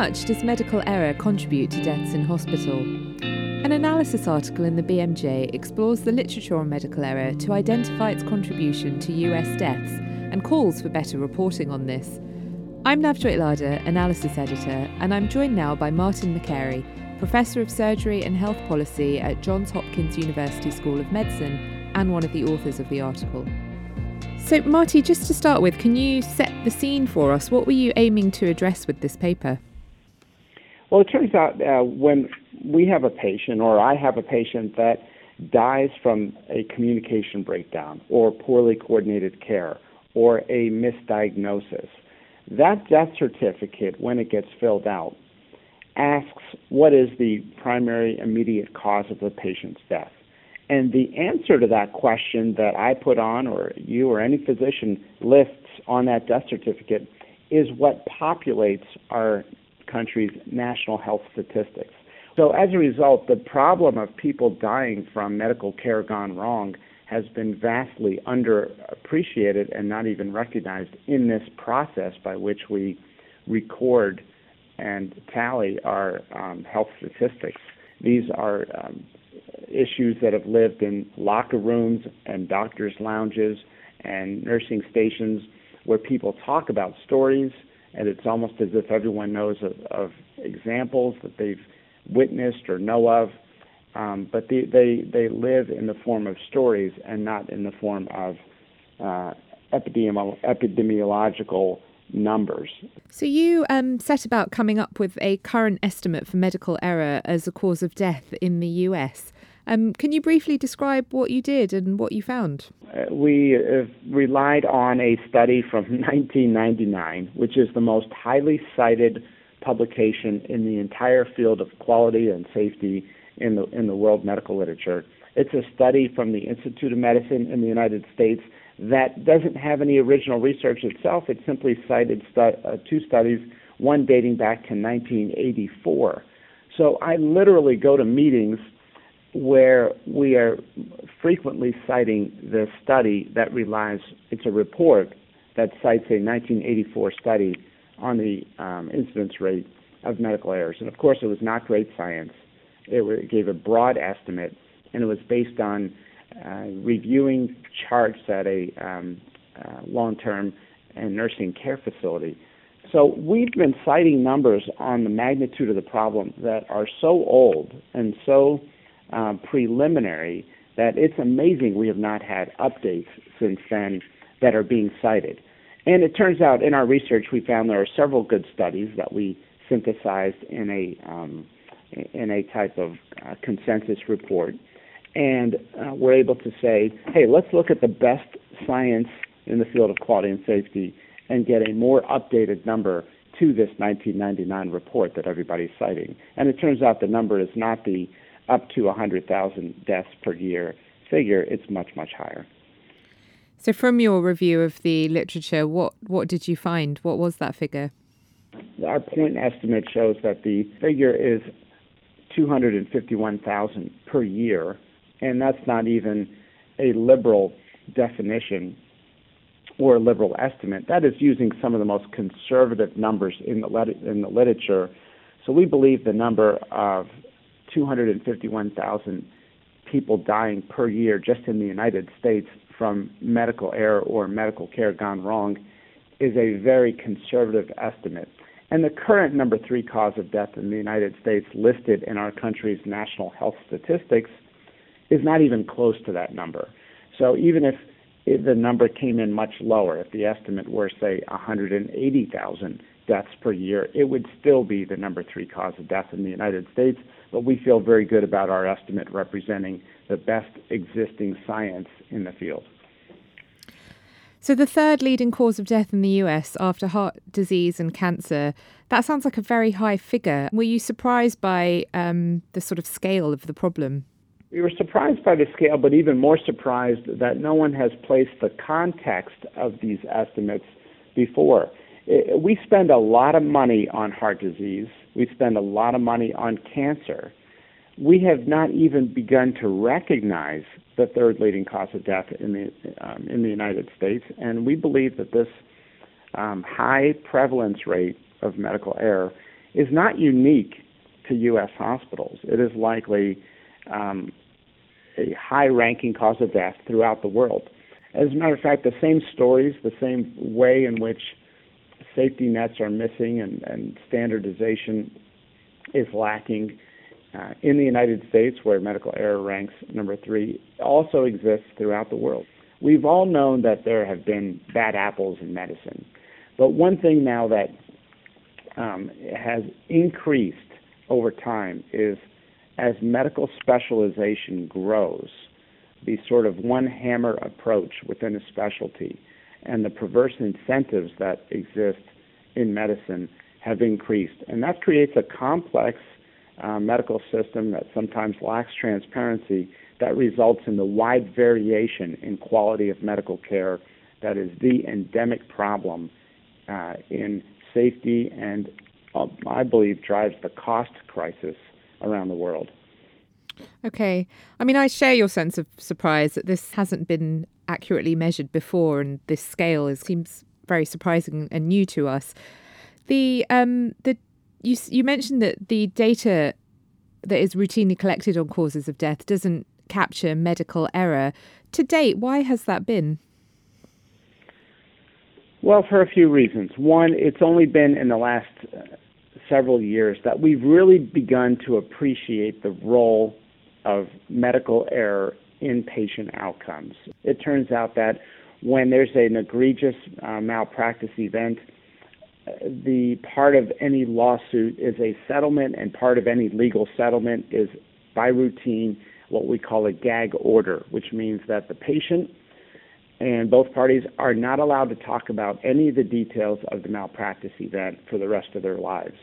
much does medical error contribute to deaths in hospital? An analysis article in the BMJ explores the literature on medical error to identify its contribution to US deaths and calls for better reporting on this. I'm Navjoyt Ladher, analysis editor, and I'm joined now by Martin Makary, professor of surgery and health policy at Johns Hopkins University School of Medicine and one of the authors of the article. So, Marty, just to start with, can you set the scene for us? What were you aiming to address with this paper? Well, it turns out uh, when we have a patient, or I have a patient that dies from a communication breakdown, or poorly coordinated care, or a misdiagnosis, that death certificate, when it gets filled out, asks what is the primary immediate cause of the patient's death. And the answer to that question that I put on, or you or any physician lists on that death certificate, is what populates our country's national health statistics. So, as a result, the problem of people dying from medical care gone wrong has been vastly underappreciated and not even recognized in this process by which we record and tally our um, health statistics. These are um, issues that have lived in locker rooms and doctors' lounges and nursing stations where people talk about stories, and it's almost as if everyone knows of, of examples that they've witnessed or know of. Um, but they, they, live in the form of stories and not in the form of uh, epidemiolo- epidemiological numbers. So, you um, set about coming up with a current estimate for medical error as a cause of death in the US. Um, can you briefly describe what you did and what you found? Uh, we uh, relied on a study from 1999, which is the most highly cited publication in the entire field of quality and safety in the in the world medical literature. It's a study from the Institute of Medicine in the United States that doesn't have any original research itself. It simply cited stu- uh, two studies, one dating back to 1984. So I literally go to meetings where we are frequently citing the study that relies, it's a report that cites a 1984 study on the um, incidence rate of medical errors. And of course, it was not great science. It, gave a broad estimate, and it was based on uh, reviewing charts at a um, uh, long term and nursing care facility. So we've been citing numbers on the magnitude of the problem that are so old and so um, preliminary that it's amazing we have not had updates since then that are being cited. And it turns out in our research we found there are several good studies that we synthesized in a um, in a type of uh, consensus report, and uh, we're able to say, hey, let's look at the best science in the field of quality and safety and get a more updated number to this 1999 report that everybody's citing. And it turns out the number is not the up to 100,000 deaths per year figure, it's much, much higher. So, from your review of the literature, what, what did you find? What was that figure? Our point estimate shows that the figure is 251,000 per year, and that's not even a liberal definition or a liberal estimate. That is using some of the most conservative numbers in the, in the literature. So we believe the number of 251,000 people dying per year just in the United States from medical error or medical care gone wrong is a very conservative estimate. And the current number three cause of death in the United States listed in our country's national health statistics is not even close to that number. So even if the number came in much lower, if the estimate were, say, 180,000 deaths per year, it would still be the number three cause of death in the United States. But we feel very good about our estimate representing the best existing science in the field. So, the third leading cause of death in the US after heart disease and cancer, that sounds like a very high figure. Were you surprised by um, the sort of scale of the problem? We were surprised by the scale, but even more surprised that no one has placed the context of these estimates before. We spend a lot of money on heart disease, we spend a lot of money on cancer. We have not even begun to recognize the third leading cause of death in the um, in the United States, and we believe that this um, high prevalence rate of medical error is not unique to U.S. hospitals. It is likely um, a high ranking cause of death throughout the world. As a matter of fact, the same stories, the same way in which safety nets are missing and, and standardization is lacking uh, in the United States, where medical error ranks number three, also exists throughout the world. We've all known that there have been bad apples in medicine. But one thing now that um, has increased over time is as medical specialization grows, the sort of one hammer approach within a specialty and the perverse incentives that exist in medicine have increased. And that creates a complex uh, medical system that sometimes lacks transparency that results in the wide variation in quality of medical care that is the endemic problem uh, in safety and, uh, I believe, drives the cost crisis around the world. Okay. I mean, I share your sense of surprise that this hasn't been accurately measured before, and this scale is, seems very surprising and new to us. The um the you you mentioned that the data that is routinely collected on causes of death doesn't capture medical error. To date, why has that been? Well, for a few reasons. One, it's only been in the last uh, several years that we've really begun to appreciate the role of medical error in patient outcomes. It turns out that when there's an egregious uh, malpractice event, the part of any lawsuit is a settlement, and part of any legal settlement is by routine what we call a gag order, which means that the patient and both parties are not allowed to talk about any of the details of the malpractice event for the rest of their lives.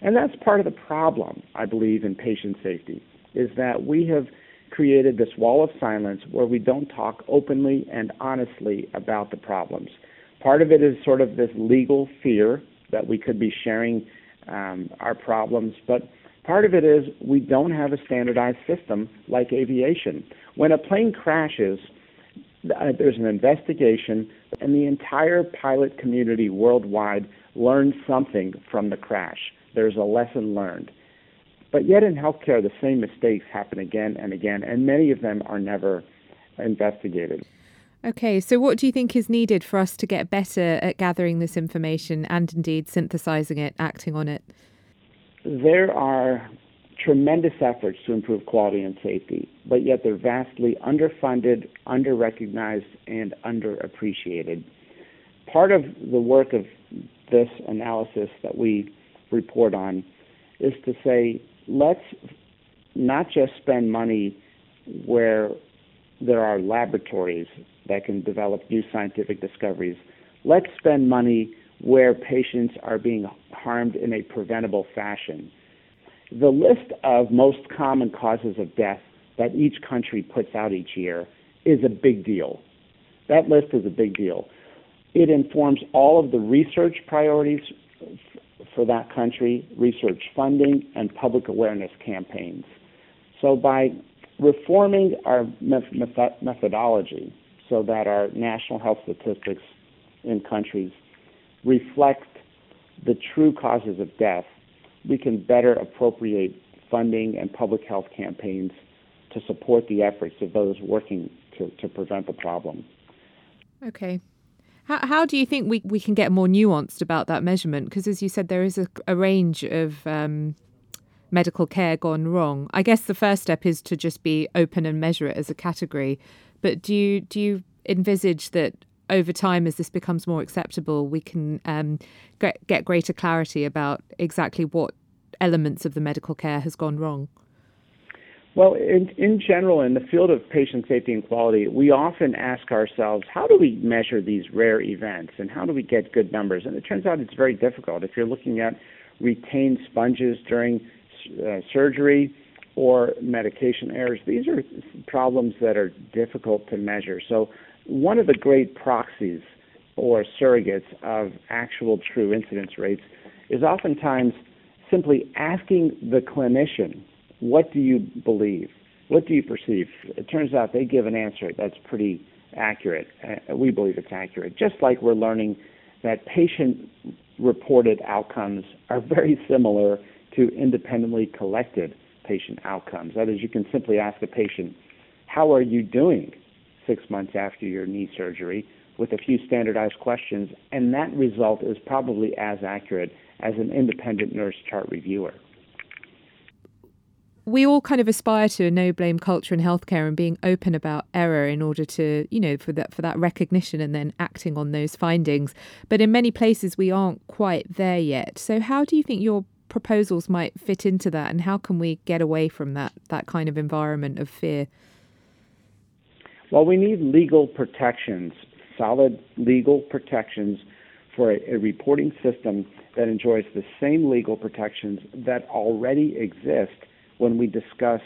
And that's part of the problem, I believe, in patient safety, is that we have created this wall of silence where we don't talk openly and honestly about the problems. Part of it is sort of this legal fear that we could be sharing um, our problems, but part of it is we don't have a standardized system like aviation. When a plane crashes, uh, there's an investigation, and the entire pilot community worldwide learns something from the crash. There's a lesson learned. But yet in healthcare, the same mistakes happen again and again, and many of them are never investigated. Okay, so what do you think is needed for us to get better at gathering this information and indeed synthesizing it, acting on it? There are tremendous efforts to improve quality and safety, but yet they're vastly underfunded, underrecognized, and underappreciated. Part of the work of this analysis that we report on is to say, let's not just spend money where there are laboratories that can develop new scientific discoveries. Let's spend money where patients are being harmed in a preventable fashion the list of most common causes of death that each country puts out each year is a big deal. That list is a big deal. It informs all of the research priorities for that country, research funding, and public awareness campaigns. So, by reforming our methodology so that our national health statistics in countries reflect the true causes of death, we can better appropriate funding and public health campaigns to support the efforts of those working to, to prevent the problem. Okay. How, how do you think we, we can get more nuanced about that measurement? Because, as you said, there is a, a range of um, medical care gone wrong. I guess the first step is to just be open and measure it as a category. But do you, do you envisage that over time, as this becomes more acceptable, we can um, get, get greater clarity about exactly what elements of the medical care has gone wrong? Well, in, in general, in the field of patient safety and quality, we often ask ourselves, how do we measure these rare events and how do we get good numbers? And it turns out it's very difficult. If you're looking at retained sponges during uh, surgery or medication errors, these are problems that are difficult to measure. So one of the great proxies or surrogates of actual true incidence rates is oftentimes simply asking the clinician, what do you believe? What do you perceive? It turns out they give an answer that's pretty accurate. Uh, we believe it's accurate. Just like we're learning that patient reported outcomes are very similar to independently collected patient outcomes. That is, you can simply ask a patient, How are you doing six months after your knee surgery? with a few standardized questions, and that result is probably as accurate as an independent nurse chart reviewer we all kind of aspire to a no blame culture in healthcare and being open about error in order to you know for that for that recognition and then acting on those findings. But in many places we aren't quite there yet. So how do you think your proposals might fit into that and how can we get away from that that kind of environment of fear? Well we need legal protections solid legal protections for a, a reporting system that enjoys the same legal protections that already exist when we discuss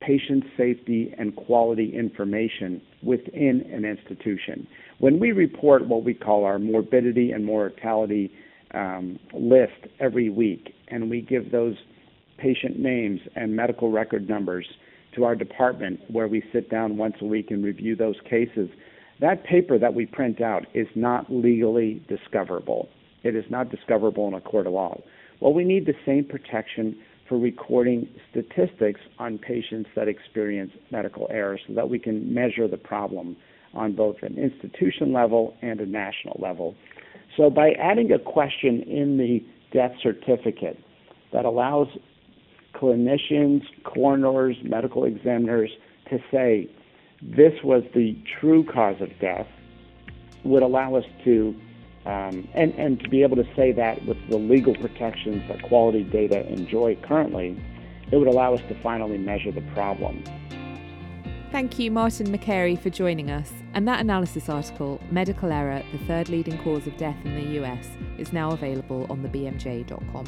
patient safety and quality information within an institution. When we report what we call our morbidity and mortality um, list every week, and we give those patient names and medical record numbers to our department where we sit down once a week and review those cases, that paper that we print out is not legally discoverable. It is not discoverable in a court of law. Well, we need the same protection for recording statistics on patients that experience medical errors so that we can measure the problem on both an institution level and a national level. So, by adding a question in the death certificate that allows clinicians, coroners, medical examiners to say this was the true cause of death, would allow us to um, and, and to be able to say that with the legal protections that quality data enjoy currently, it would allow us to finally measure the problem. Thank you, Martin Makary, for joining us. And that analysis article, Medical Error, the third leading cause of death in the US, is now available on thebmj.com.